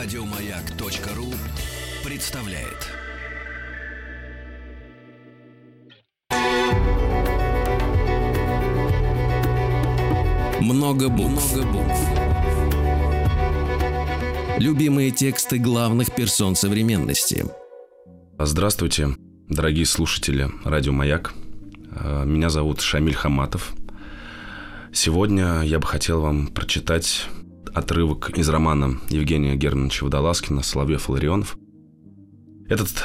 Радиомаяк.ру представляет. Много букв. Много букв. Любимые тексты главных персон современности. Здравствуйте, дорогие слушатели Радио Маяк. Э, Меня зовут Шамиль Хаматов. Сегодня я бы хотел вам прочитать отрывок из романа Евгения Германовича Водолазкина «Соловьев и Ларионов». Этот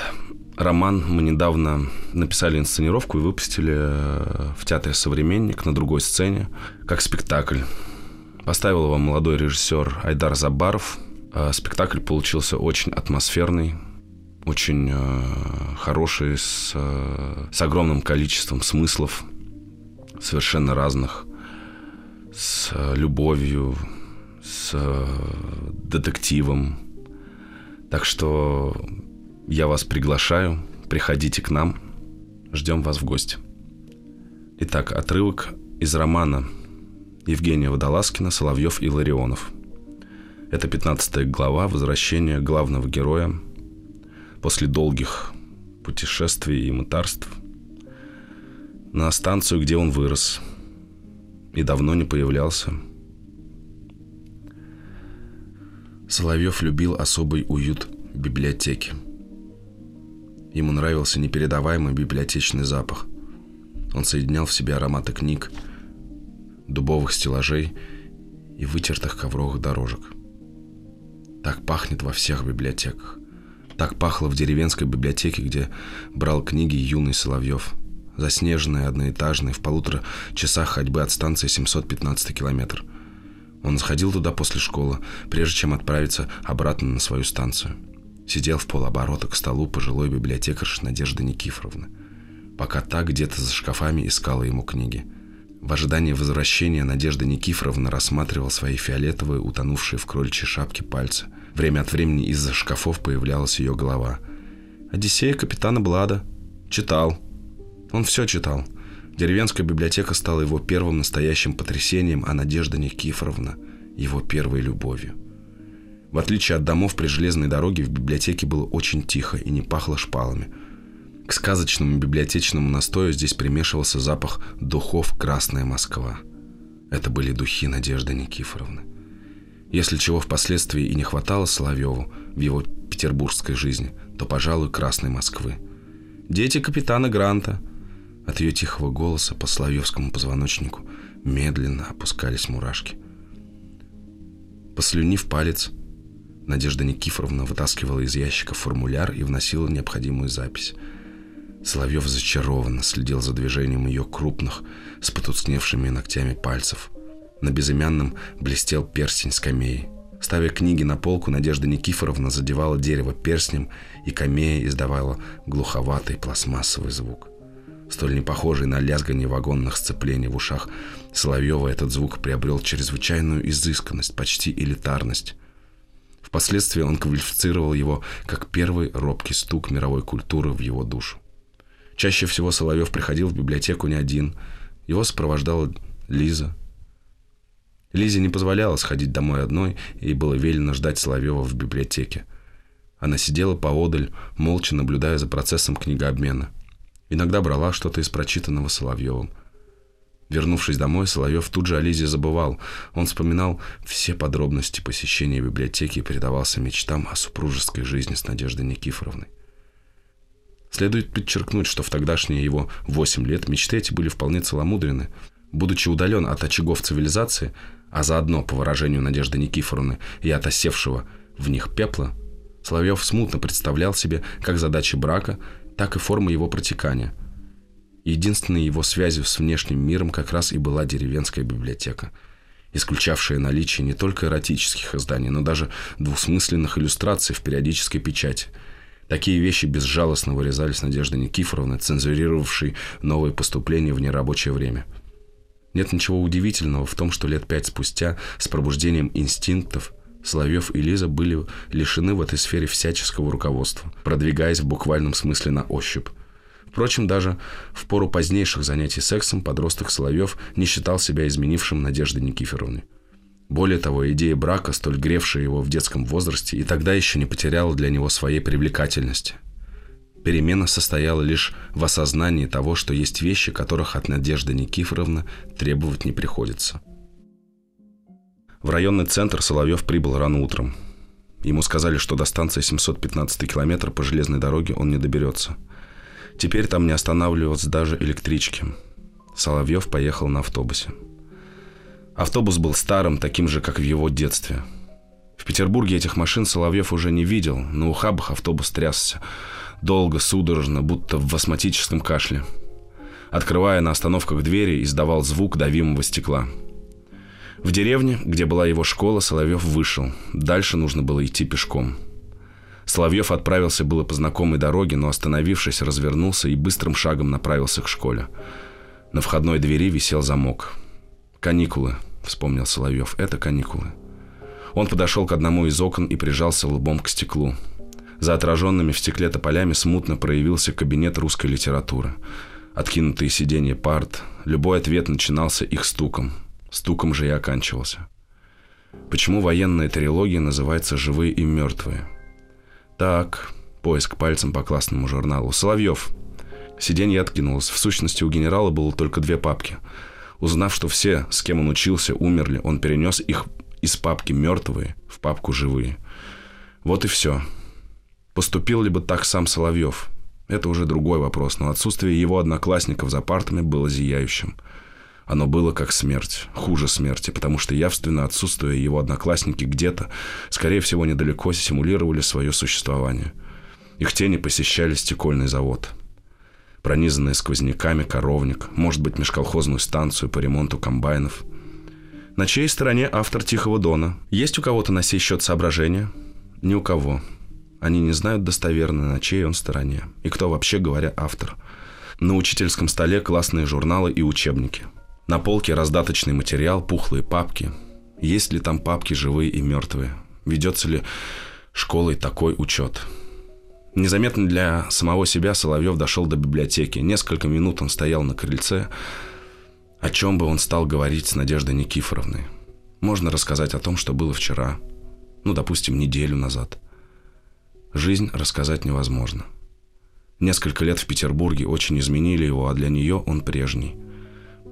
роман мы недавно написали инсценировку и выпустили э, в театре «Современник» на другой сцене, как спектакль. Поставил его молодой режиссер Айдар Забаров. Э, Спектакль получился очень атмосферный, очень э, хороший, с, с огромным количеством смыслов, совершенно разных, с любовью, с э, детективом. Так что я вас приглашаю, приходите к нам, ждем вас в гости. Итак, отрывок из романа Евгения Водолазкина «Соловьев и Ларионов». Это 15 глава «Возвращение главного героя» после долгих путешествий и мытарств на станцию, где он вырос и давно не появлялся. Соловьев любил особый уют библиотеки. Ему нравился непередаваемый библиотечный запах. Он соединял в себе ароматы книг, дубовых стеллажей и вытертых ковровых дорожек. Так пахнет во всех библиотеках. Так пахло в деревенской библиотеке, где брал книги юный Соловьев. Заснеженный, одноэтажный, в полутора часах ходьбы от станции 715 километр. Он сходил туда после школы, прежде чем отправиться обратно на свою станцию. Сидел в полоборота к столу пожилой библиотекарши Надежды Никифоровны, пока та где-то за шкафами искала ему книги. В ожидании возвращения Надежда Никифоровна рассматривала свои фиолетовые, утонувшие в крольчьей шапке пальцы. Время от времени из-за шкафов появлялась ее голова. «Одиссея капитана Блада». «Читал». Он все читал. Деревенская библиотека стала его первым настоящим потрясением, а Надежда Никифоровна – его первой любовью. В отличие от домов при железной дороге, в библиотеке было очень тихо и не пахло шпалами. К сказочному библиотечному настою здесь примешивался запах духов «Красная Москва». Это были духи Надежды Никифоровны. Если чего впоследствии и не хватало Соловьеву в его петербургской жизни, то, пожалуй, Красной Москвы. «Дети капитана Гранта», от ее тихого голоса по соловьевскому позвоночнику медленно опускались мурашки. Послюнив палец, Надежда Никифоровна вытаскивала из ящика формуляр и вносила необходимую запись. Соловьев зачарованно следил за движением ее крупных, с потускневшими ногтями пальцев. На безымянном блестел перстень скамеи. Ставя книги на полку, Надежда Никифоровна задевала дерево перстнем, и камея издавала глуховатый пластмассовый звук. Столь не похожий на лязгание вагонных сцеплений в ушах Соловьева этот звук приобрел чрезвычайную изысканность, почти элитарность. Впоследствии он квалифицировал его как первый робкий стук мировой культуры в его душу. Чаще всего Соловьев приходил в библиотеку не один. Его сопровождала Лиза. Лизе не позволяла сходить домой одной, и было велено ждать Соловьева в библиотеке. Она сидела поодаль, молча наблюдая за процессом книгообмена. Иногда брала что-то из прочитанного Соловьевым. Вернувшись домой, Соловьев тут же о Лизе забывал. Он вспоминал все подробности посещения библиотеки и предавался мечтам о супружеской жизни с Надеждой Никифоровной. Следует подчеркнуть, что в тогдашние его 8 лет мечты эти были вполне целомудрены. Будучи удален от очагов цивилизации, а заодно, по выражению Надежды Никифоровны, и от осевшего в них пепла, Соловьев смутно представлял себе как задачи брака, так и формы его протекания. Единственной его связью с внешним миром как раз и была деревенская библиотека, исключавшая наличие не только эротических изданий, но даже двусмысленных иллюстраций в периодической печати – Такие вещи безжалостно вырезались Надеждой Никифоровной, цензурировавшей новые поступления в нерабочее время. Нет ничего удивительного в том, что лет пять спустя, с пробуждением инстинктов, Соловьев и Лиза были лишены в этой сфере всяческого руководства, продвигаясь в буквальном смысле на ощупь. Впрочем, даже в пору позднейших занятий сексом подросток Соловьев не считал себя изменившим Надежды Никифоровны. Более того, идея брака, столь гревшая его в детском возрасте, и тогда еще не потеряла для него своей привлекательности. Перемена состояла лишь в осознании того, что есть вещи, которых от Надежды Никифоровны требовать не приходится. В районный центр Соловьев прибыл рано утром. Ему сказали, что до станции 715 километр по железной дороге он не доберется. Теперь там не останавливаются даже электрички. Соловьев поехал на автобусе. Автобус был старым, таким же, как в его детстве. В Петербурге этих машин Соловьев уже не видел. На ухабах автобус трясся. Долго, судорожно, будто в астматическом кашле. Открывая на остановках двери, издавал звук давимого стекла. В деревне, где была его школа, Соловьев вышел. Дальше нужно было идти пешком. Соловьев отправился было по знакомой дороге, но, остановившись, развернулся и быстрым шагом направился к школе. На входной двери висел замок. «Каникулы», — вспомнил Соловьев, — «это каникулы». Он подошел к одному из окон и прижался лбом к стеклу. За отраженными в стекле тополями смутно проявился кабинет русской литературы. Откинутые сиденья парт. Любой ответ начинался их стуком. Стуком же и оканчивался. Почему военная трилогия называется «Живые и мертвые»? Так, поиск пальцем по классному журналу. Соловьев. Сиденье откинулось. В сущности, у генерала было только две папки – Узнав, что все, с кем он учился, умерли, он перенес их из папки «Мертвые» в папку «Живые». Вот и все. Поступил ли бы так сам Соловьев? Это уже другой вопрос, но отсутствие его одноклассников за партами было зияющим. Оно было как смерть, хуже смерти, потому что явственно отсутствуя его одноклассники где-то, скорее всего, недалеко симулировали свое существование. Их тени посещали стекольный завод – пронизанные сквозняками коровник, может быть, межколхозную станцию по ремонту комбайнов. На чьей стороне автор «Тихого дона»? Есть у кого-то на сей счет соображения? Ни у кого. Они не знают достоверно, на чьей он стороне. И кто вообще говоря автор. На учительском столе классные журналы и учебники. На полке раздаточный материал, пухлые папки. Есть ли там папки живые и мертвые? Ведется ли школой такой учет? Незаметно для самого себя Соловьев дошел до библиотеки. Несколько минут он стоял на крыльце. О чем бы он стал говорить с Надеждой Никифоровной? Можно рассказать о том, что было вчера. Ну, допустим, неделю назад. Жизнь рассказать невозможно. Несколько лет в Петербурге очень изменили его, а для нее он прежний.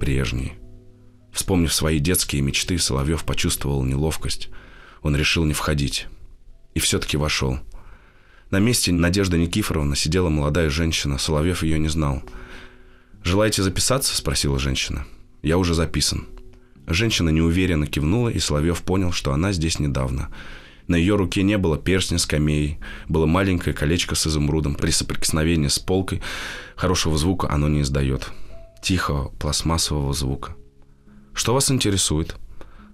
Прежний. Вспомнив свои детские мечты, Соловьев почувствовал неловкость. Он решил не входить. И все-таки вошел – на месте Надежды Никифоровны сидела молодая женщина. Соловьев ее не знал. «Желаете записаться?» – спросила женщина. «Я уже записан». Женщина неуверенно кивнула, и Соловьев понял, что она здесь недавно. На ее руке не было перстня с камеей, было маленькое колечко с изумрудом. При соприкосновении с полкой хорошего звука оно не издает. Тихого, пластмассового звука. «Что вас интересует?»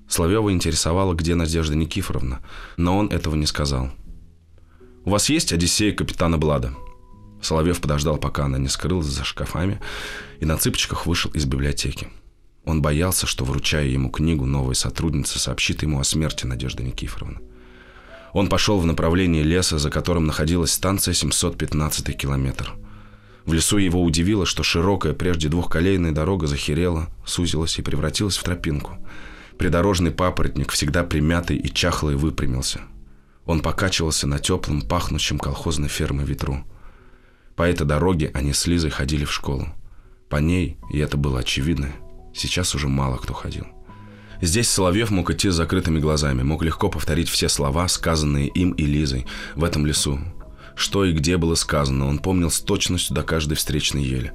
Соловьева интересовала, где Надежда Никифоровна, но он этого не сказал. «У вас есть Одиссея капитана Блада?» Соловьев подождал, пока она не скрылась за шкафами, и на цыпочках вышел из библиотеки. Он боялся, что, вручая ему книгу, новая сотрудница сообщит ему о смерти Надежды Никифоровны. Он пошел в направлении леса, за которым находилась станция 715 километр. В лесу его удивило, что широкая, прежде двухколейная дорога захерела, сузилась и превратилась в тропинку. Придорожный папоротник, всегда примятый и чахлый, выпрямился – он покачивался на теплом, пахнущем колхозной фермой ветру. По этой дороге они с Лизой ходили в школу. По ней, и это было очевидно, сейчас уже мало кто ходил. Здесь Соловьев мог идти с закрытыми глазами, мог легко повторить все слова, сказанные им и Лизой в этом лесу. Что и где было сказано, он помнил с точностью до каждой встречной ели.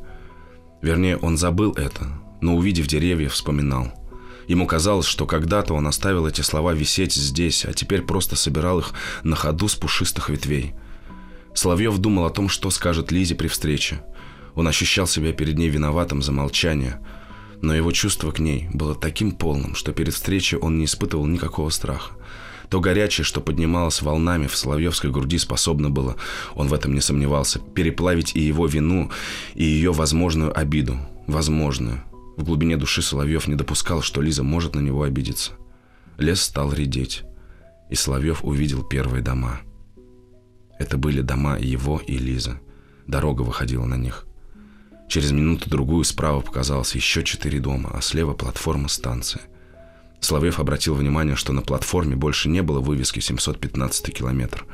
Вернее, он забыл это, но увидев деревья, вспоминал – Ему казалось, что когда-то он оставил эти слова висеть здесь, а теперь просто собирал их на ходу с пушистых ветвей. Соловьев думал о том, что скажет Лизе при встрече. Он ощущал себя перед ней виноватым за молчание, но его чувство к ней было таким полным, что перед встречей он не испытывал никакого страха. То горячее, что поднималось волнами в Соловьевской груди, способно было, он в этом не сомневался, переплавить и его вину, и ее возможную обиду. Возможную. В глубине души Соловьев не допускал, что Лиза может на него обидеться. Лес стал редеть, и Соловьев увидел первые дома. Это были дома его и Лизы. Дорога выходила на них. Через минуту-другую справа показалось еще четыре дома, а слева платформа станции. Соловьев обратил внимание, что на платформе больше не было вывески 715 километр.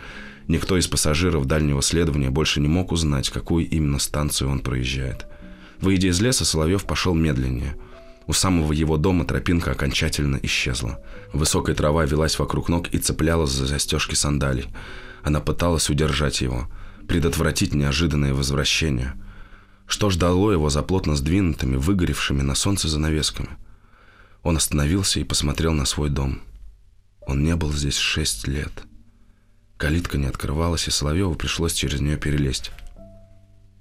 Никто из пассажиров дальнего следования больше не мог узнать, какую именно станцию он проезжает. Выйдя из леса, Соловьев пошел медленнее. У самого его дома тропинка окончательно исчезла. Высокая трава велась вокруг ног и цеплялась за застежки сандалий. Она пыталась удержать его, предотвратить неожиданное возвращение. Что ждало его за плотно сдвинутыми, выгоревшими на солнце занавесками? Он остановился и посмотрел на свой дом. Он не был здесь шесть лет. Калитка не открывалась, и Соловьеву пришлось через нее перелезть.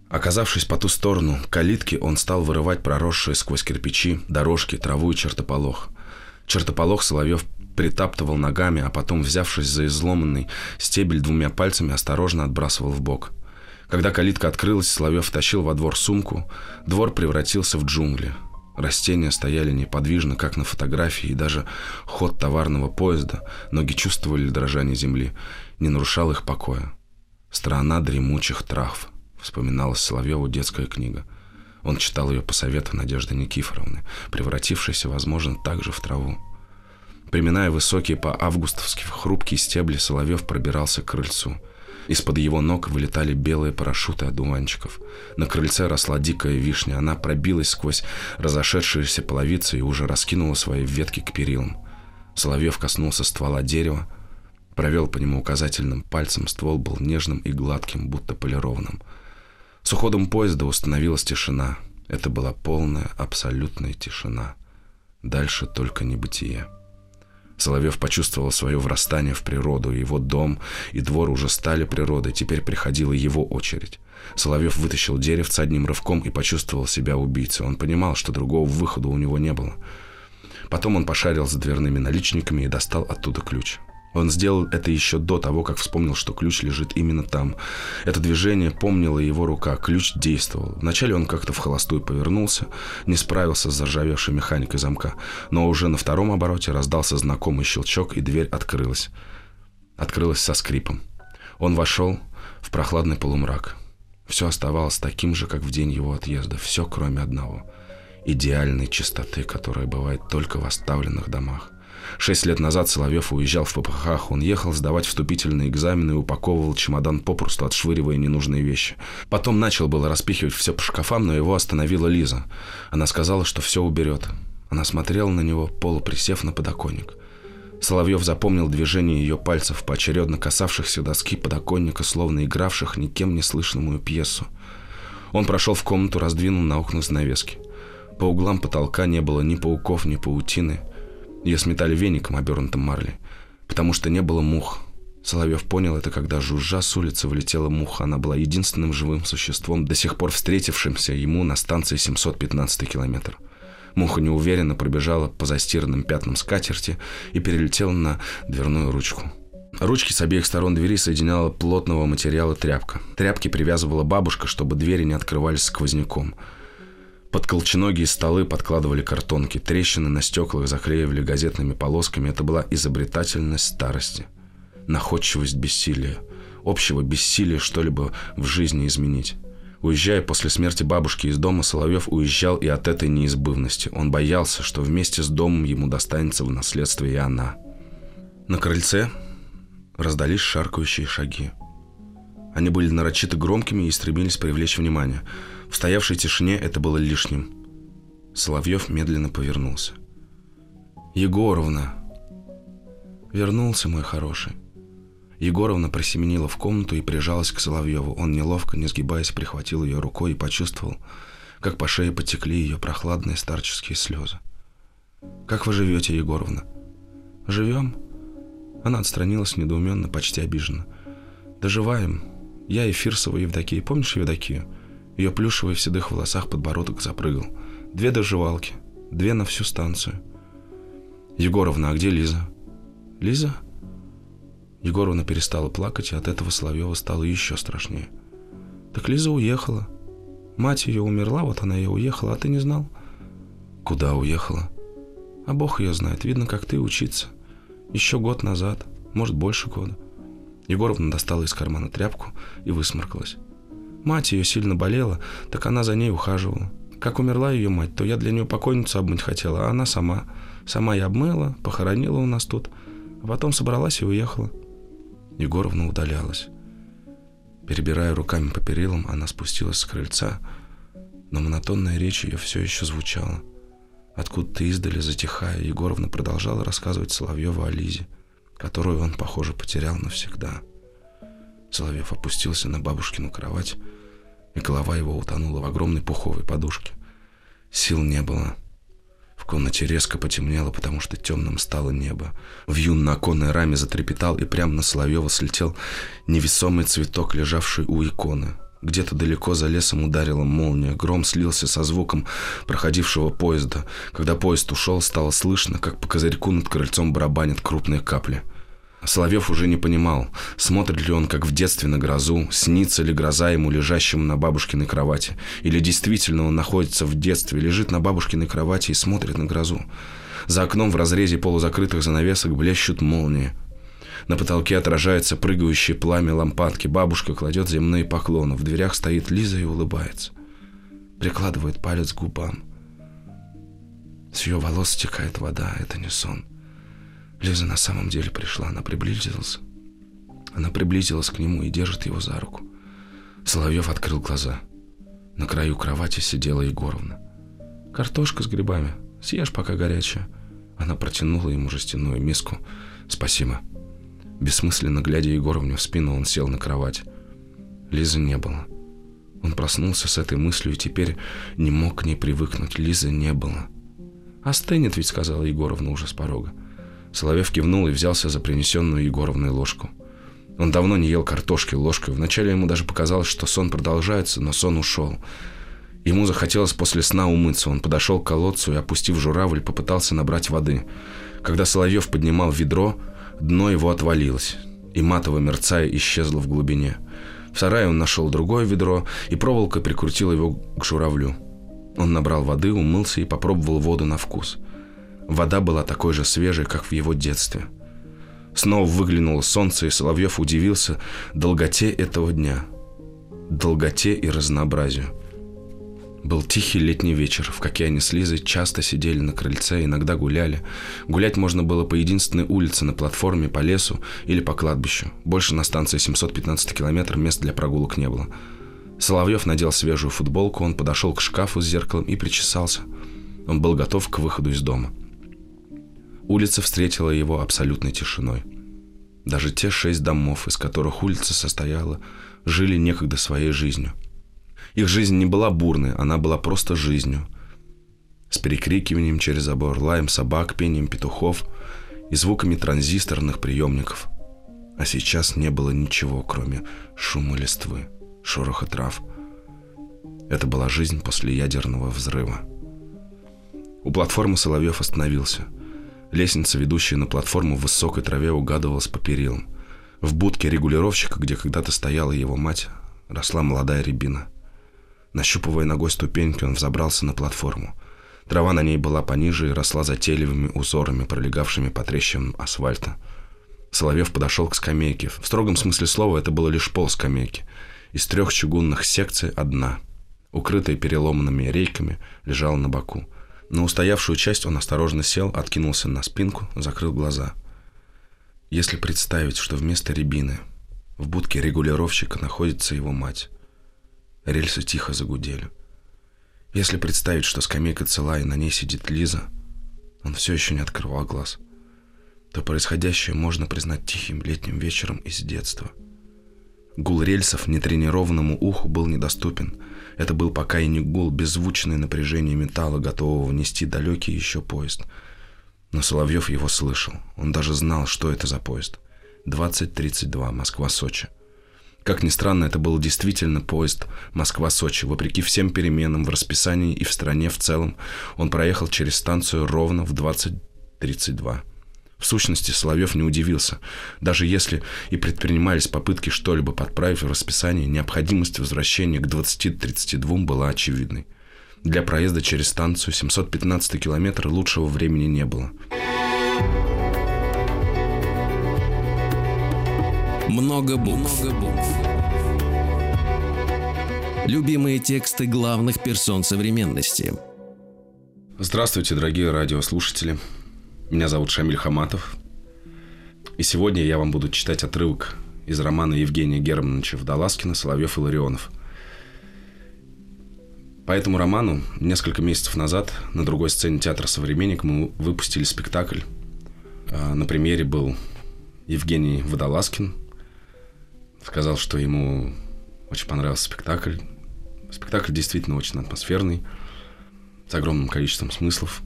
Оказавшись по ту сторону калитки, он стал вырывать проросшие сквозь кирпичи, дорожки, траву и чертополох. Чертополох Соловьев притаптывал ногами, а потом, взявшись за изломанный стебель двумя пальцами, осторожно отбрасывал в бок. Когда калитка открылась, Соловьев втащил во двор сумку. Двор превратился в джунгли. Растения стояли неподвижно, как на фотографии, и даже ход товарного поезда, ноги чувствовали дрожание земли, не нарушал их покоя. «Страна дремучих трав», — вспоминалась Соловьеву детская книга. Он читал ее по совету Надежды Никифоровны, превратившейся, возможно, также в траву. Приминая высокие по-августовски хрупкие стебли, Соловьев пробирался к крыльцу. Из-под его ног вылетали белые парашюты одуванчиков. На крыльце росла дикая вишня. Она пробилась сквозь разошедшиеся половицы и уже раскинула свои ветки к перилам. Соловьев коснулся ствола дерева, провел по нему указательным пальцем. Ствол был нежным и гладким, будто полированным. С уходом поезда установилась тишина. Это была полная, абсолютная тишина. Дальше только небытие. Соловьев почувствовал свое врастание в природу. Его дом и двор уже стали природой. Теперь приходила его очередь. Соловьев вытащил деревце одним рывком и почувствовал себя убийцей. Он понимал, что другого выхода у него не было. Потом он пошарил за дверными наличниками и достал оттуда ключ. Он сделал это еще до того, как вспомнил, что ключ лежит именно там. Это движение помнила его рука, ключ действовал. Вначале он как-то в холостую повернулся, не справился с заржавевшей механикой замка, но уже на втором обороте раздался знакомый щелчок, и дверь открылась. Открылась со скрипом. Он вошел в прохладный полумрак. Все оставалось таким же, как в день его отъезда, все кроме одного – идеальной чистоты, которая бывает только в оставленных домах. Шесть лет назад Соловьев уезжал в ППХ. Он ехал сдавать вступительные экзамены и упаковывал чемодан попросту, отшвыривая ненужные вещи. Потом начал было распихивать все по шкафам, но его остановила Лиза. Она сказала, что все уберет. Она смотрела на него, полуприсев на подоконник. Соловьев запомнил движение ее пальцев, поочередно касавшихся доски подоконника, словно игравших никем не слышному пьесу. Он прошел в комнату, раздвинул на окна занавески. По углам потолка не было ни пауков, ни паутины. Ее сметали веником, обернутым марлей, потому что не было мух. Соловьев понял это, когда жужжа с улицы влетела муха. Она была единственным живым существом, до сих пор встретившимся ему на станции 715 километр. Муха неуверенно пробежала по застиранным пятнам скатерти и перелетела на дверную ручку. Ручки с обеих сторон двери соединяла плотного материала тряпка. Тряпки привязывала бабушка, чтобы двери не открывались сквозняком – под колченогие столы подкладывали картонки, трещины на стеклах заклеивали газетными полосками. Это была изобретательность старости, находчивость бессилия, общего бессилия что-либо в жизни изменить. Уезжая после смерти бабушки из дома, Соловьев уезжал и от этой неизбывности. Он боялся, что вместе с домом ему достанется в наследство и она. На крыльце раздались шаркающие шаги. Они были нарочито громкими и стремились привлечь внимание – в стоявшей тишине это было лишним. Соловьев медленно повернулся. «Егоровна!» «Вернулся, мой хороший». Егоровна просеменила в комнату и прижалась к Соловьеву. Он, неловко, не сгибаясь, прихватил ее рукой и почувствовал, как по шее потекли ее прохладные старческие слезы. «Как вы живете, Егоровна?» «Живем?» Она отстранилась недоуменно, почти обиженно. «Доживаем. Я и Фирсова Евдокия. Помнишь Евдокию?» Ее плюшевый в седых волосах подбородок запрыгал. Две доживалки. Две на всю станцию. Егоровна, а где Лиза? Лиза? Егоровна перестала плакать, и от этого Соловьева стало еще страшнее. Так Лиза уехала. Мать ее умерла, вот она и уехала, а ты не знал? Куда уехала? А Бог ее знает. Видно, как ты учиться. Еще год назад, может, больше года. Егоровна достала из кармана тряпку и высморкалась. Мать ее сильно болела, так она за ней ухаживала. Как умерла ее мать, то я для нее покойницу обмыть хотела, а она сама Сама я обмыла, похоронила у нас тут, а потом собралась и уехала. Егоровна удалялась. Перебирая руками по перилам, она спустилась с крыльца, но монотонная речь ее все еще звучала. Откуда-то издали, затихая, Егоровна продолжала рассказывать Соловьеву о Лизе, которую он, похоже, потерял навсегда. Соловьев опустился на бабушкину кровать, и голова его утонула в огромной пуховой подушке. Сил не было. В комнате резко потемнело, потому что темным стало небо. Вьюн на оконной раме затрепетал, и прямо на Соловьева слетел невесомый цветок, лежавший у иконы. Где-то далеко за лесом ударила молния. Гром слился со звуком проходившего поезда. Когда поезд ушел, стало слышно, как по козырьку над крыльцом барабанят крупные капли – Соловьев уже не понимал, смотрит ли он, как в детстве, на грозу, снится ли гроза ему, лежащему на бабушкиной кровати, или действительно он находится в детстве, лежит на бабушкиной кровати и смотрит на грозу. За окном в разрезе полузакрытых занавесок блещут молнии. На потолке отражается прыгающее пламя лампадки. Бабушка кладет земные поклоны. В дверях стоит Лиза и улыбается. Прикладывает палец к губам. С ее волос стекает вода. Это не сон. Лиза на самом деле пришла, она приблизилась. Она приблизилась к нему и держит его за руку. Соловьев открыл глаза. На краю кровати сидела Егоровна. «Картошка с грибами. Съешь, пока горячая». Она протянула ему жестяную миску. «Спасибо». Бессмысленно глядя Егоровне в спину, он сел на кровать. Лизы не было. Он проснулся с этой мыслью и теперь не мог к ней привыкнуть. Лизы не было. «Остынет ведь», — сказала Егоровна уже с порога. Соловьев кивнул и взялся за принесенную Егоровной ложку. Он давно не ел картошки ложкой. Вначале ему даже показалось, что сон продолжается, но сон ушел. Ему захотелось после сна умыться. Он подошел к колодцу и, опустив журавль, попытался набрать воды. Когда Соловьев поднимал ведро, дно его отвалилось, и матово мерцая исчезло в глубине. В сарае он нашел другое ведро, и проволока прикрутила его к журавлю. Он набрал воды, умылся и попробовал воду на вкус – Вода была такой же свежей, как в его детстве. Снова выглянуло солнце, и Соловьев удивился долготе этого дня. Долготе и разнообразию. Был тихий летний вечер. В какие они с Лизой часто сидели на крыльце, иногда гуляли. Гулять можно было по единственной улице, на платформе, по лесу или по кладбищу. Больше на станции 715 километр мест для прогулок не было. Соловьев надел свежую футболку, он подошел к шкафу с зеркалом и причесался. Он был готов к выходу из дома. Улица встретила его абсолютной тишиной. Даже те шесть домов, из которых улица состояла, жили некогда своей жизнью. Их жизнь не была бурной, она была просто жизнью. С перекрикиванием через забор, лаем собак, пением петухов и звуками транзисторных приемников. А сейчас не было ничего, кроме шума листвы, шороха трав. Это была жизнь после ядерного взрыва. У платформы Соловьев остановился – Лестница, ведущая на платформу в высокой траве, угадывалась по перилам. В будке регулировщика, где когда-то стояла его мать, росла молодая рябина. Нащупывая ногой ступеньки, он взобрался на платформу. Трава на ней была пониже и росла затейливыми узорами, пролегавшими по трещинам асфальта. Соловьев подошел к скамейке. В строгом смысле слова это было лишь пол скамейки. Из трех чугунных секций одна, укрытая переломанными рейками, лежала на боку. На устоявшую часть он осторожно сел, откинулся на спинку, закрыл глаза. Если представить, что вместо рябины в будке регулировщика находится его мать, рельсы тихо загудели. Если представить, что скамейка цела и на ней сидит Лиза, он все еще не открывал глаз, то происходящее можно признать тихим летним вечером из детства. Гул рельсов нетренированному уху был недоступен – это был пока и не гул, беззвучное напряжение металла, готового нести далекий еще поезд. Но Соловьев его слышал. Он даже знал, что это за поезд. 2032, Москва-Сочи. Как ни странно, это был действительно поезд Москва-Сочи. Вопреки всем переменам в расписании и в стране в целом, он проехал через станцию ровно в 2032. В сущности, Соловьев не удивился. Даже если и предпринимались попытки что-либо подправить в расписании, необходимость возвращения к 20-32 была очевидной. Для проезда через станцию 715 километр лучшего времени не было. Много букв. Много букв. Любимые тексты главных персон современности. Здравствуйте, дорогие радиослушатели. Меня зовут Шамиль Хаматов. И сегодня я вам буду читать отрывок из романа Евгения Германовича Вдоласкина «Соловьев и Ларионов». По этому роману несколько месяцев назад на другой сцене театра «Современник» мы выпустили спектакль. А, на примере был Евгений Водолазкин. Сказал, что ему очень понравился спектакль. Спектакль действительно очень атмосферный, с огромным количеством смыслов.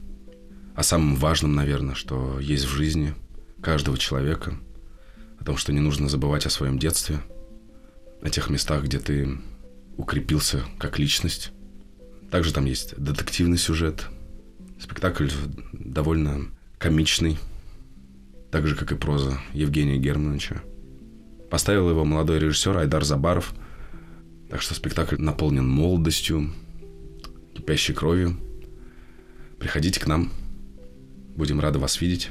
О самом важном, наверное, что есть в жизни каждого человека. О том, что не нужно забывать о своем детстве, о тех местах, где ты укрепился как личность. Также там есть детективный сюжет. Спектакль довольно комичный, так же, как и проза Евгения Германовича. Поставил его молодой режиссер Айдар Забаров. Так что спектакль наполнен молодостью, кипящей кровью. Приходите к нам. Будем рады вас видеть.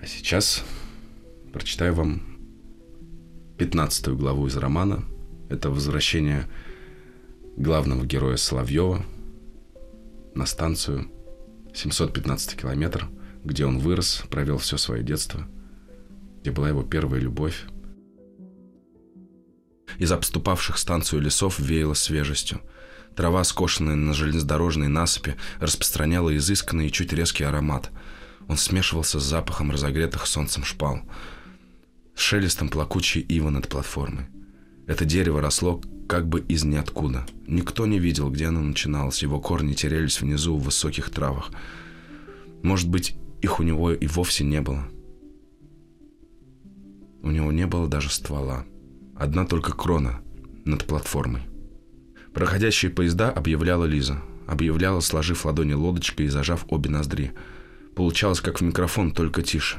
А сейчас прочитаю вам 15 главу из романа. Это возвращение главного героя Соловьева на станцию 715 километр, где он вырос, провел все свое детство, где была его первая любовь. Из обступавших станцию лесов веяло свежестью. Трава, скошенная на железнодорожной насыпи, распространяла изысканный и чуть резкий аромат. Он смешивался с запахом разогретых солнцем шпал, с шелестом плакучей ивы над платформой. Это дерево росло как бы из ниоткуда. Никто не видел, где оно начиналось. Его корни терялись внизу в высоких травах. Может быть, их у него и вовсе не было. У него не было даже ствола. Одна только крона над платформой. Проходящие поезда объявляла Лиза. Объявляла, сложив ладони лодочкой и зажав обе ноздри. Получалось, как в микрофон, только тише.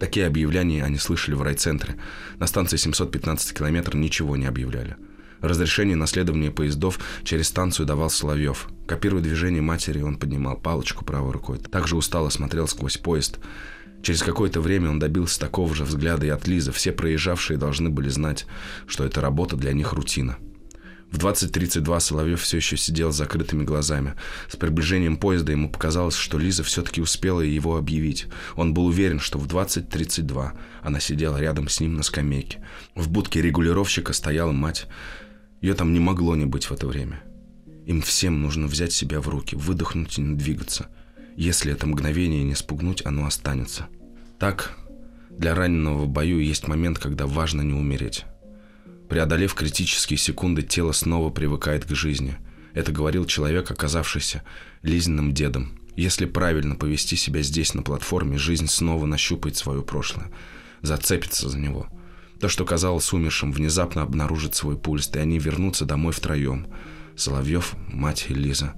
Такие объявления они слышали в райцентре. На станции 715 километр ничего не объявляли. Разрешение на следование поездов через станцию давал Соловьев. Копируя движение матери, он поднимал палочку правой рукой. Также устало смотрел сквозь поезд. Через какое-то время он добился такого же взгляда и от Лизы. Все проезжавшие должны были знать, что эта работа для них рутина. В 20.32 Соловьев все еще сидел с закрытыми глазами. С приближением поезда ему показалось, что Лиза все-таки успела его объявить. Он был уверен, что в 20.32 она сидела рядом с ним на скамейке. В будке регулировщика стояла мать. Ее там не могло не быть в это время. Им всем нужно взять себя в руки, выдохнуть и не двигаться. Если это мгновение не спугнуть, оно останется. Так, для раненого в бою есть момент, когда важно не умереть. Преодолев критические секунды, тело снова привыкает к жизни. Это говорил человек, оказавшийся Лизиным дедом. Если правильно повести себя здесь, на платформе, жизнь снова нащупает свое прошлое, зацепится за него – то, что казалось умершим, внезапно обнаружит свой пульс, и они вернутся домой втроем. Соловьев, мать и Лиза.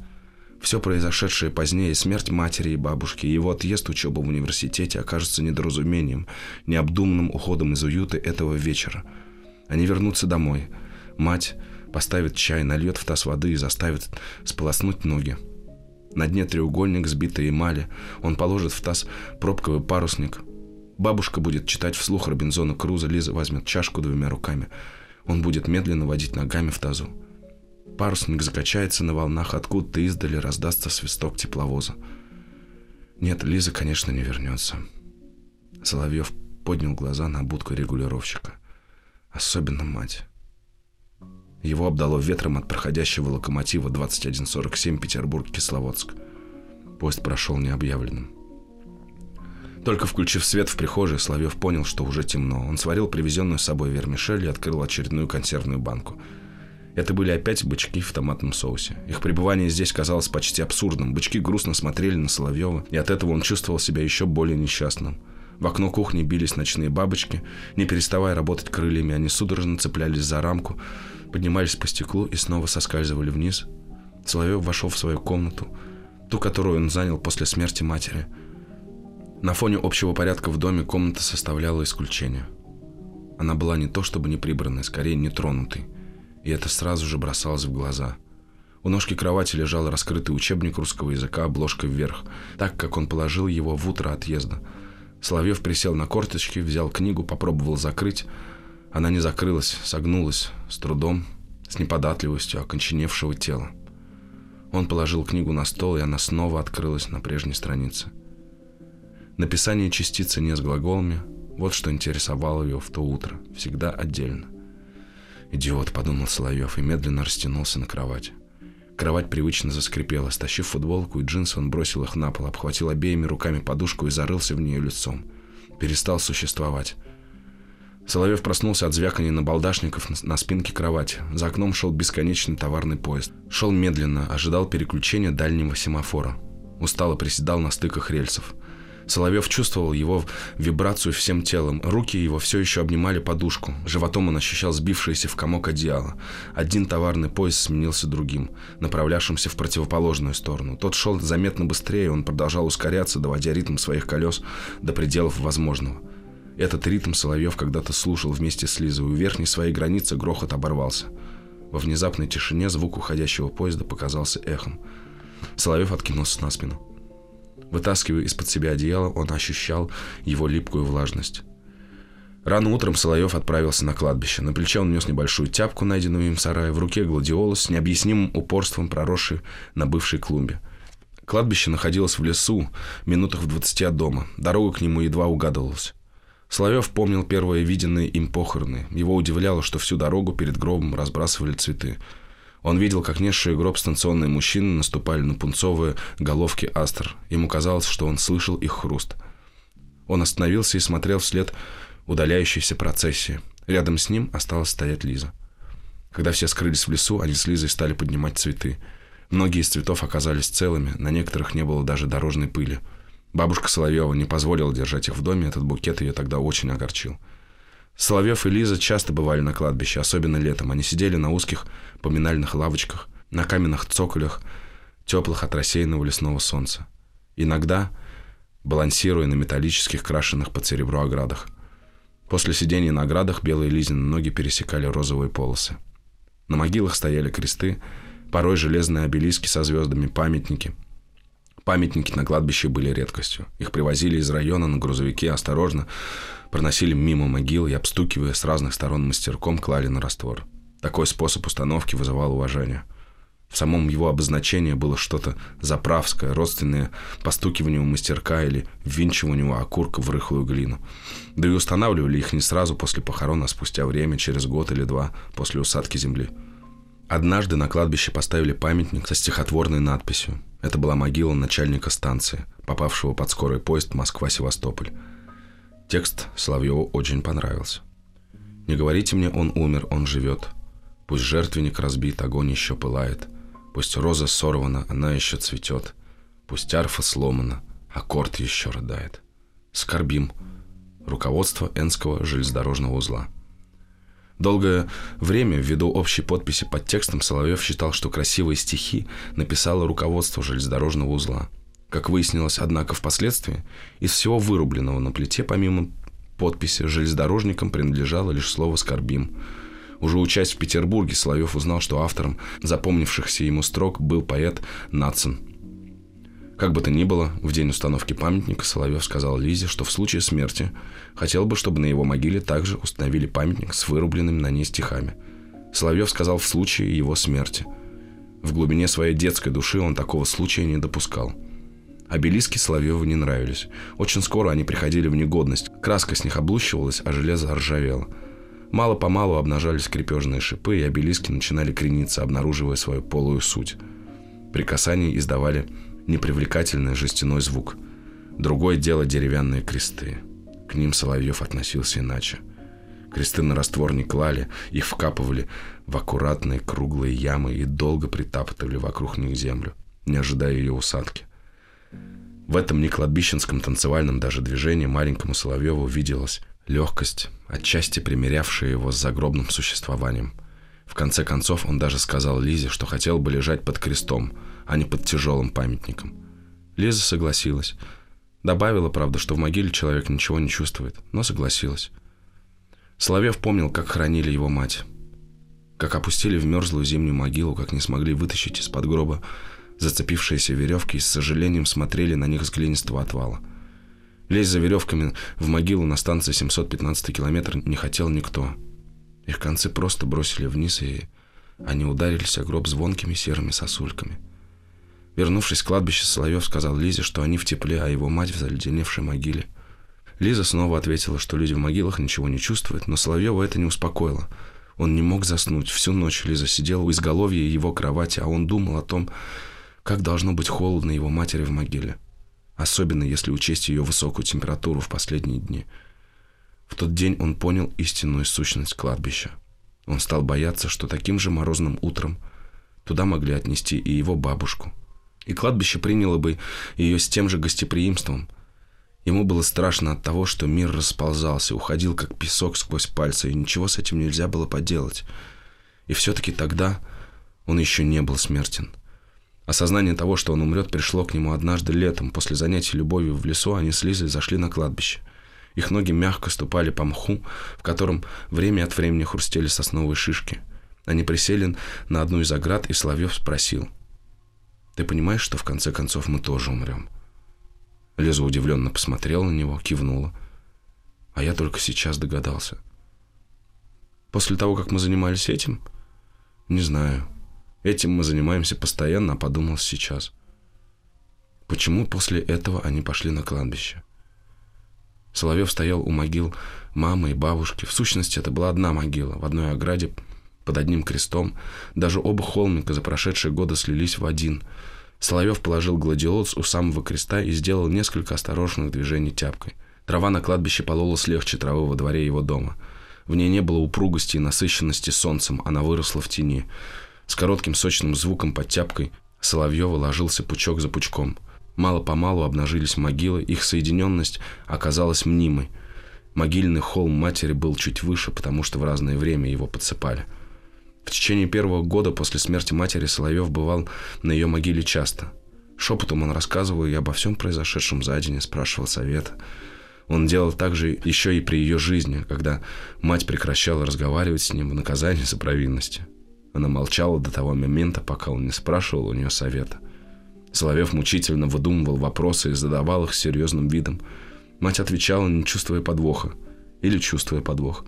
Все произошедшее позднее, смерть матери и бабушки, его отъезд учебы в университете окажется недоразумением, необдуманным уходом из уюта этого вечера. Они вернутся домой. Мать поставит чай, нальет в таз воды и заставит сполоснуть ноги. На дне треугольник, сбитой эмали. Он положит в таз пробковый парусник, Бабушка будет читать вслух Робинзона Круза, Лиза возьмет чашку двумя руками. Он будет медленно водить ногами в тазу. Парусник закачается на волнах, откуда-то издали раздастся свисток тепловоза. Нет, Лиза, конечно, не вернется. Соловьев поднял глаза на будку регулировщика. Особенно мать. Его обдало ветром от проходящего локомотива 2147 Петербург-Кисловодск. Поезд прошел необъявленным. Только включив свет в прихожей, Соловьев понял, что уже темно. Он сварил привезенную с собой вермишель и открыл очередную консервную банку. Это были опять бычки в томатном соусе. Их пребывание здесь казалось почти абсурдным. Бычки грустно смотрели на Соловьева, и от этого он чувствовал себя еще более несчастным. В окно кухни бились ночные бабочки. Не переставая работать крыльями, они судорожно цеплялись за рамку, поднимались по стеклу и снова соскальзывали вниз. Соловьев вошел в свою комнату, ту, которую он занял после смерти матери – на фоне общего порядка в доме комната составляла исключение. Она была не то чтобы не прибранной, скорее не тронутой. И это сразу же бросалось в глаза. У ножки кровати лежал раскрытый учебник русского языка обложкой вверх, так как он положил его в утро отъезда. Соловьев присел на корточки, взял книгу, попробовал закрыть. Она не закрылась, согнулась, с трудом, с неподатливостью оконченевшего тела. Он положил книгу на стол, и она снова открылась на прежней странице – Написание частицы «не» с глаголами – вот что интересовало его в то утро, всегда отдельно. «Идиот», — подумал Соловьев и медленно растянулся на кровати. Кровать привычно заскрипела. Стащив футболку и джинсы, он бросил их на пол, обхватил обеими руками подушку и зарылся в нее лицом. Перестал существовать. Соловьев проснулся от звякания набалдашников на спинке кровати. За окном шел бесконечный товарный поезд. Шел медленно, ожидал переключения дальнего семафора. Устало приседал на стыках рельсов. Соловьев чувствовал его вибрацию всем телом. Руки его все еще обнимали подушку. Животом он ощущал сбившееся в комок одеяло. Один товарный поезд сменился другим, направлявшимся в противоположную сторону. Тот шел заметно быстрее, он продолжал ускоряться, доводя ритм своих колес до пределов возможного. Этот ритм Соловьев когда-то слушал вместе с Лизой. У верхней своей границы грохот оборвался. Во внезапной тишине звук уходящего поезда показался эхом. Соловьев откинулся на спину. Вытаскивая из-под себя одеяло, он ощущал его липкую влажность. Рано утром Соловьев отправился на кладбище. На плече он нес небольшую тяпку, найденную им в сарае, в руке гладиолус с необъяснимым упорством проросший на бывшей клумбе. Кладбище находилось в лесу, минутах в двадцати от дома. Дорога к нему едва угадывалась. Соловьев помнил первые виденные им похороны. Его удивляло, что всю дорогу перед гробом разбрасывали цветы. Он видел, как несшие гроб станционные мужчины наступали на пунцовые головки астр. Ему казалось, что он слышал их хруст. Он остановился и смотрел вслед удаляющейся процессии. Рядом с ним осталась стоять Лиза. Когда все скрылись в лесу, они с Лизой стали поднимать цветы. Многие из цветов оказались целыми, на некоторых не было даже дорожной пыли. Бабушка Соловьева не позволила держать их в доме, этот букет ее тогда очень огорчил. Соловьев и Лиза часто бывали на кладбище, особенно летом. Они сидели на узких поминальных лавочках, на каменных цоколях, теплых от рассеянного лесного солнца. Иногда балансируя на металлических, крашенных под серебро оградах. После сидения на оградах белые Лизины ноги пересекали розовые полосы. На могилах стояли кресты, порой железные обелиски со звездами, памятники – Памятники на кладбище были редкостью. Их привозили из района на грузовике осторожно, проносили мимо могил и, обстукивая с разных сторон мастерком, клали на раствор. Такой способ установки вызывал уважение. В самом его обозначении было что-то заправское, родственное постукиванию мастерка или ввинчиванию окурка в рыхлую глину. Да и устанавливали их не сразу после похорон, а спустя время, через год или два после усадки земли. Однажды на кладбище поставили памятник со стихотворной надписью это была могила начальника станции, попавшего под скорый поезд Москва-Севастополь. Текст Соловьеву очень понравился. «Не говорите мне, он умер, он живет. Пусть жертвенник разбит, огонь еще пылает. Пусть роза сорвана, она еще цветет. Пусть арфа сломана, аккорд еще рыдает. Скорбим. Руководство Энского железнодорожного узла. Долгое время, ввиду общей подписи под текстом, Соловьев считал, что красивые стихи написало руководство железнодорожного узла. Как выяснилось, однако, впоследствии, из всего вырубленного на плите, помимо подписи, железнодорожникам принадлежало лишь слово «скорбим». Уже учась в Петербурге, Соловьев узнал, что автором запомнившихся ему строк был поэт Нацин – как бы то ни было, в день установки памятника Соловьев сказал Лизе, что в случае смерти хотел бы, чтобы на его могиле также установили памятник с вырубленными на ней стихами. Соловьев сказал в случае его смерти. В глубине своей детской души он такого случая не допускал. Обелиски Соловьеву не нравились. Очень скоро они приходили в негодность. Краска с них облущивалась, а железо ржавело. Мало-помалу обнажались крепежные шипы, и обелиски начинали крениться, обнаруживая свою полую суть. При касании издавали непривлекательный жестяной звук. Другое дело деревянные кресты. К ним Соловьев относился иначе. Кресты на раствор не клали, их вкапывали в аккуратные круглые ямы и долго притаптывали вокруг них землю, не ожидая ее усадки. В этом некладбищенском танцевальном даже движении маленькому Соловьеву виделась легкость, отчасти примирявшая его с загробным существованием. В конце концов он даже сказал Лизе, что хотел бы лежать под крестом – а не под тяжелым памятником. Лиза согласилась. Добавила, правда, что в могиле человек ничего не чувствует, но согласилась. Соловьев помнил, как хоронили его мать. Как опустили в мерзлую зимнюю могилу, как не смогли вытащить из-под гроба зацепившиеся веревки и с сожалением смотрели на них с глинистого отвала. Лезть за веревками в могилу на станции 715 километр не хотел никто. Их концы просто бросили вниз, и они ударились о гроб звонкими серыми сосульками – Вернувшись с кладбища, Соловьев сказал Лизе, что они в тепле, а его мать в заледеневшей могиле. Лиза снова ответила, что люди в могилах ничего не чувствуют, но Соловьева это не успокоило. Он не мог заснуть. Всю ночь Лиза сидела у изголовья его кровати, а он думал о том, как должно быть холодно его матери в могиле. Особенно, если учесть ее высокую температуру в последние дни. В тот день он понял истинную сущность кладбища. Он стал бояться, что таким же морозным утром туда могли отнести и его бабушку – и кладбище приняло бы ее с тем же гостеприимством. Ему было страшно от того, что мир расползался, уходил как песок сквозь пальцы, и ничего с этим нельзя было поделать. И все-таки тогда он еще не был смертен. Осознание того, что он умрет, пришло к нему однажды летом. После занятий любовью в лесу они с Лизой зашли на кладбище. Их ноги мягко ступали по мху, в котором время от времени хрустели сосновые шишки. Они присели на одну из оград, и Соловьев спросил — ты понимаешь, что в конце концов мы тоже умрем?» Лиза удивленно посмотрела на него, кивнула. А я только сейчас догадался. После того, как мы занимались этим? Не знаю. Этим мы занимаемся постоянно, а подумал сейчас. Почему после этого они пошли на кладбище? Соловьев стоял у могил мамы и бабушки. В сущности, это была одна могила. В одной ограде под одним крестом. Даже оба холмика за прошедшие годы слились в один. Соловьев положил гладиолус у самого креста и сделал несколько осторожных движений тяпкой. Трава на кладбище пололась легче травы во дворе его дома. В ней не было упругости и насыщенности солнцем, она выросла в тени. С коротким сочным звуком под тяпкой Соловьева ложился пучок за пучком. Мало-помалу обнажились могилы, их соединенность оказалась мнимой. Могильный холм матери был чуть выше, потому что в разное время его подсыпали. В течение первого года после смерти матери Соловьев бывал на ее могиле часто. Шепотом он рассказывал ей обо всем произошедшем за день и спрашивал совета. Он делал так же еще и при ее жизни, когда мать прекращала разговаривать с ним в наказании за провинности. Она молчала до того момента, пока он не спрашивал у нее совета. Соловьев мучительно выдумывал вопросы и задавал их серьезным видом. Мать отвечала, не чувствуя подвоха. Или чувствуя подвох.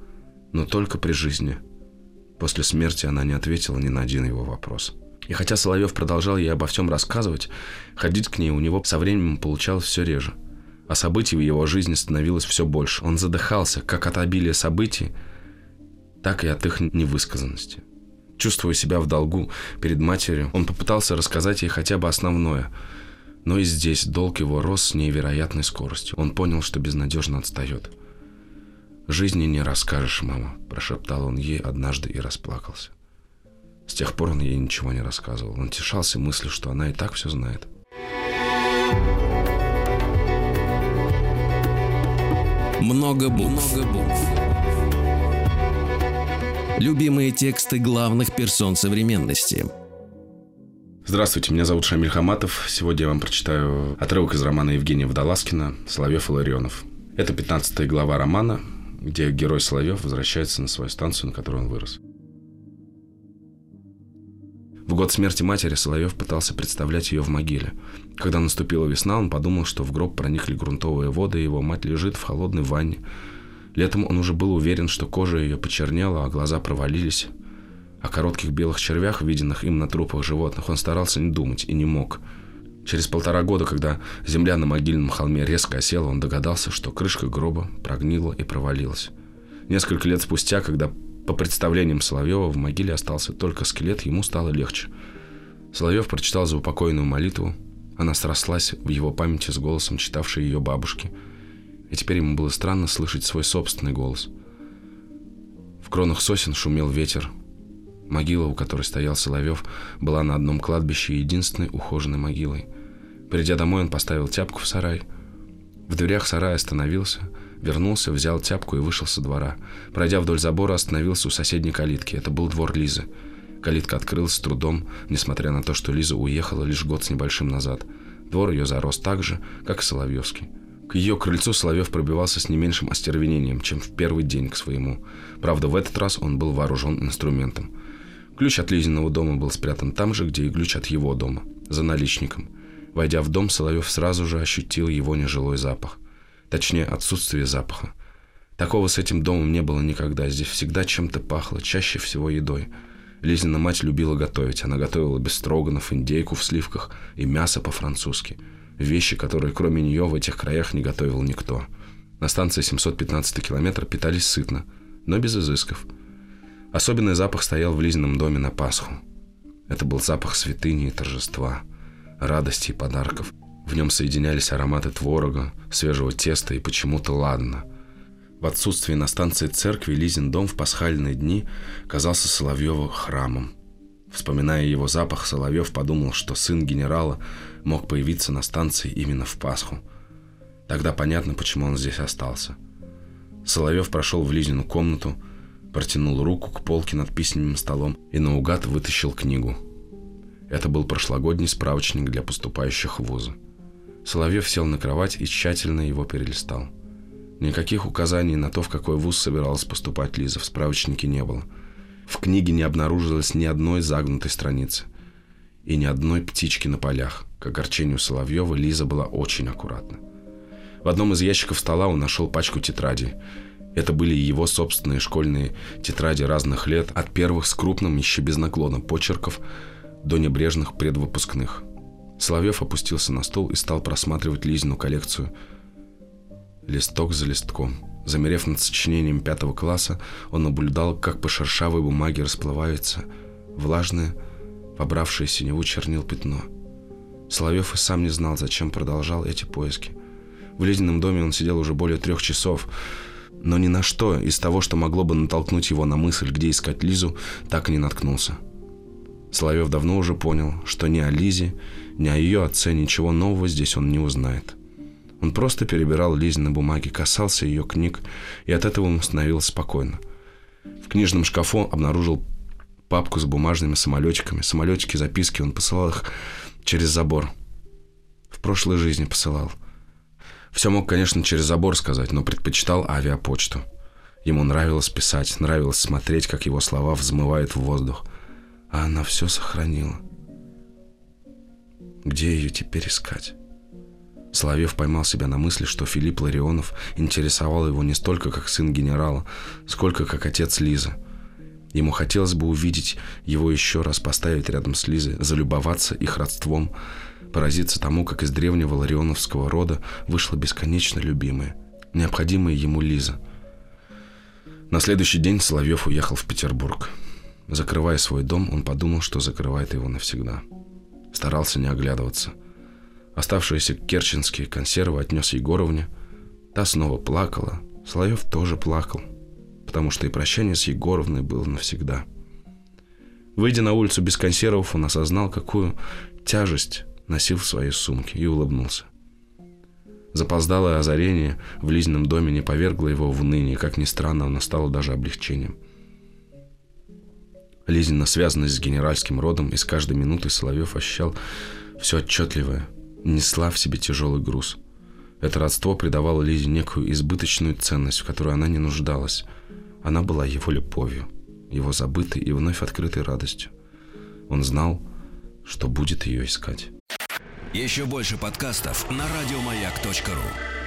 Но только при жизни – После смерти она не ответила ни на один его вопрос. И хотя Соловьев продолжал ей обо всем рассказывать, ходить к ней у него со временем получалось все реже. А событий в его жизни становилось все больше. Он задыхался как от обилия событий, так и от их невысказанности. Чувствуя себя в долгу перед матерью, он попытался рассказать ей хотя бы основное. Но и здесь долг его рос с невероятной скоростью. Он понял, что безнадежно отстает. «Жизни не расскажешь, мама», – прошептал он ей однажды и расплакался. С тех пор он ей ничего не рассказывал. Он тешался мыслью, что она и так все знает. Много букв. Много букв. Любимые тексты главных персон современности. Здравствуйте, меня зовут Шамиль Хаматов. Сегодня я вам прочитаю отрывок из романа Евгения Водолазкина «Соловьев и Ларионов». Это 15 глава романа, где герой Соловьев возвращается на свою станцию, на которой он вырос. В год смерти матери Соловьев пытался представлять ее в могиле. Когда наступила весна, он подумал, что в гроб проникли грунтовые воды, и его мать лежит в холодной ванне. Летом он уже был уверен, что кожа ее почернела, а глаза провалились. О коротких белых червях, виденных им на трупах животных, он старался не думать и не мог – Через полтора года, когда земля на могильном холме резко осела, он догадался, что крышка гроба прогнила и провалилась. Несколько лет спустя, когда по представлениям Соловьева в могиле остался только скелет, ему стало легче. Соловьев прочитал заупокойную молитву. Она срослась в его памяти с голосом читавшей ее бабушки. И теперь ему было странно слышать свой собственный голос. В кронах сосен шумел ветер. Могила, у которой стоял Соловьев, была на одном кладбище единственной ухоженной могилой. Придя домой, он поставил тяпку в сарай. В дверях сарая остановился, вернулся, взял тяпку и вышел со двора. Пройдя вдоль забора, остановился у соседней калитки. Это был двор Лизы. Калитка открылась с трудом, несмотря на то, что Лиза уехала лишь год с небольшим назад. Двор ее зарос так же, как и Соловьевский. К ее крыльцу Соловьев пробивался с не меньшим остервенением, чем в первый день к своему. Правда, в этот раз он был вооружен инструментом. Ключ от Лизиного дома был спрятан там же, где и ключ от его дома, за наличником – Войдя в дом, Соловьев сразу же ощутил его нежилой запах. Точнее, отсутствие запаха. Такого с этим домом не было никогда. Здесь всегда чем-то пахло, чаще всего едой. Лизина мать любила готовить. Она готовила бестроганов, индейку в сливках и мясо по-французски. Вещи, которые кроме нее в этих краях не готовил никто. На станции 715 километр питались сытно, но без изысков. Особенный запах стоял в Лизином доме на Пасху. Это был запах святыни и торжества, радости и подарков. В нем соединялись ароматы творога, свежего теста и почему-то ладно – в отсутствие на станции церкви Лизин дом в пасхальные дни казался Соловьеву храмом. Вспоминая его запах, Соловьев подумал, что сын генерала мог появиться на станции именно в Пасху. Тогда понятно, почему он здесь остался. Соловьев прошел в Лизину комнату, протянул руку к полке над письменным столом и наугад вытащил книгу. Это был прошлогодний справочник для поступающих в вузы. Соловьев сел на кровать и тщательно его перелистал – Никаких указаний на то, в какой вуз собиралась поступать Лиза, в справочнике не было. В книге не обнаружилось ни одной загнутой страницы и ни одной птички на полях. К огорчению Соловьева Лиза была очень аккуратна. В одном из ящиков стола он нашел пачку тетрадей. Это были его собственные школьные тетради разных лет, от первых с крупным, еще без наклона почерков, до небрежных предвыпускных. Соловьев опустился на стол и стал просматривать Лизину коллекцию – листок за листком. Замерев над сочинением пятого класса, он наблюдал, как по шершавой бумаге расплывается влажное, побравшее синеву чернил пятно. Соловьев и сам не знал, зачем продолжал эти поиски. В ледяном доме он сидел уже более трех часов, но ни на что из того, что могло бы натолкнуть его на мысль, где искать Лизу, так и не наткнулся. Соловьев давно уже понял, что ни о Лизе, ни о ее отце ничего нового здесь он не узнает. Он просто перебирал Лизины бумаги, касался ее книг, и от этого ему становилось спокойно. В книжном шкафу обнаружил папку с бумажными самолетиками. Самолетики, записки, он посылал их через забор. В прошлой жизни посылал. Все мог, конечно, через забор сказать, но предпочитал авиапочту. Ему нравилось писать, нравилось смотреть, как его слова взмывают в воздух. А она все сохранила. Где ее теперь искать? Соловьев поймал себя на мысли, что Филипп Ларионов интересовал его не столько как сын генерала, сколько как отец Лизы. Ему хотелось бы увидеть его еще раз, поставить рядом с Лизой, залюбоваться их родством, поразиться тому, как из древнего ларионовского рода вышла бесконечно любимая, необходимая ему Лиза. На следующий день Соловьев уехал в Петербург. Закрывая свой дом, он подумал, что закрывает его навсегда. Старался не оглядываться – Оставшиеся керченские консервы отнес Егоровне. Та снова плакала. Соловьев тоже плакал, потому что и прощание с Егоровной было навсегда. Выйдя на улицу без консервов, он осознал, какую тяжесть носил в своей сумке и улыбнулся. Запоздалое озарение в Лизином доме не повергло его в уныние, как ни странно, оно стало даже облегчением. Лизина связанность с генеральским родом, и с каждой минутой Соловьев ощущал все отчетливое, несла в себе тяжелый груз. Это родство придавало Лизе некую избыточную ценность, в которой она не нуждалась. Она была его любовью, его забытой и вновь открытой радостью. Он знал, что будет ее искать. Еще больше подкастов на радиомаяк.ру